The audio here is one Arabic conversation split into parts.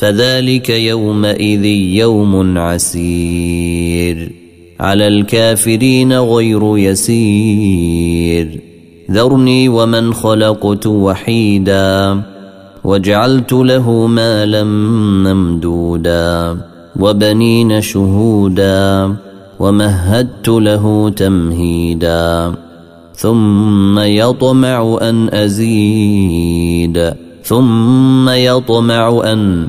فذلك يومئذ يوم عسير. على الكافرين غير يسير. ذرني ومن خلقت وحيدا وجعلت له مالا ممدودا وبنين شهودا ومهدت له تمهيدا. ثم يطمع أن أزيد ثم يطمع أن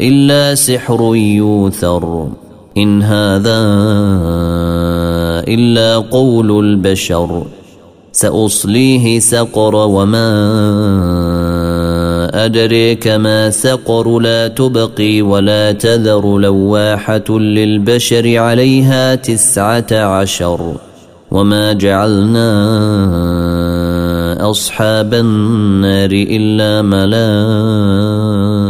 إلا سحر يوثر. إن هذا إلا قول البشر. سأصليه سقر وما أدريك ما سقر. لا تبقي ولا تذر لواحة للبشر عليها تسعة عشر. وما جعلنا أصحاب النار إلا ملائكة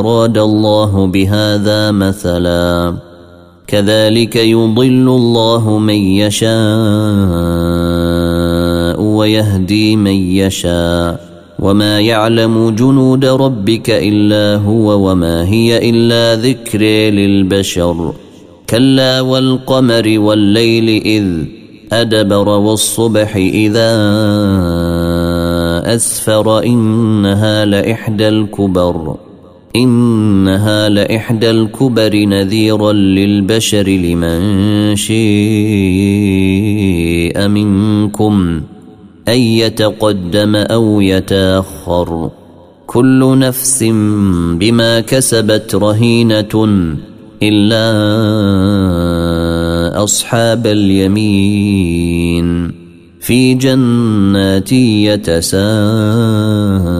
أراد الله بهذا مثلا. كذلك يضل الله من يشاء ويهدي من يشاء. وما يعلم جنود ربك إلا هو وما هي إلا ذكر للبشر. كلا والقمر والليل إذ أدبر والصبح إذا أسفر إنها لإحدى الكبر. إنها لإحدى الكبر نذيرا للبشر لمن شيء منكم أن يتقدم أو يتأخر. كل نفس بما كسبت رهينة إلا أصحاب اليمين. في جنات يتساءلون.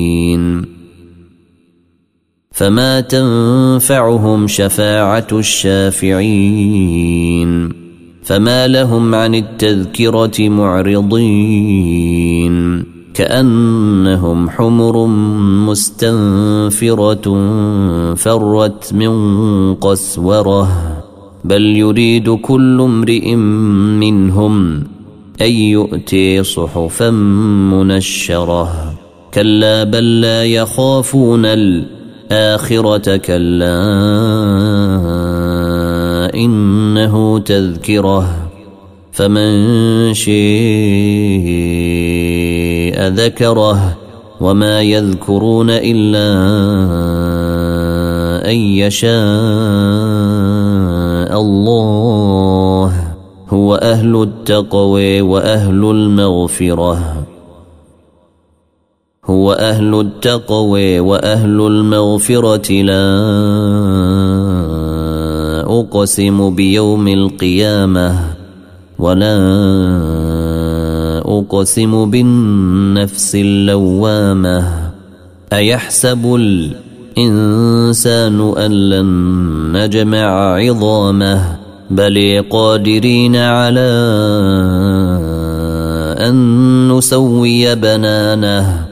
فما تنفعهم شفاعه الشافعين فما لهم عن التذكرة معرضين كأنهم حمر مستنفرة فرت من قسورة بل يريد كل امرئ منهم أن يؤتي صحفا منشرة كلا بل لا يخافون الآخرة كلا إنه تذكرة فمن شيء ذكره وما يذكرون إلا أن يشاء الله هو أهل التقوى وأهل المغفرة. هو أهل التقوى وأهل المغفرة لا أقسم بيوم القيامة ولا أقسم بالنفس اللوامة أيحسب الإنسان أن لن نجمع عظامه بل قادرين على أن نسوي بنانه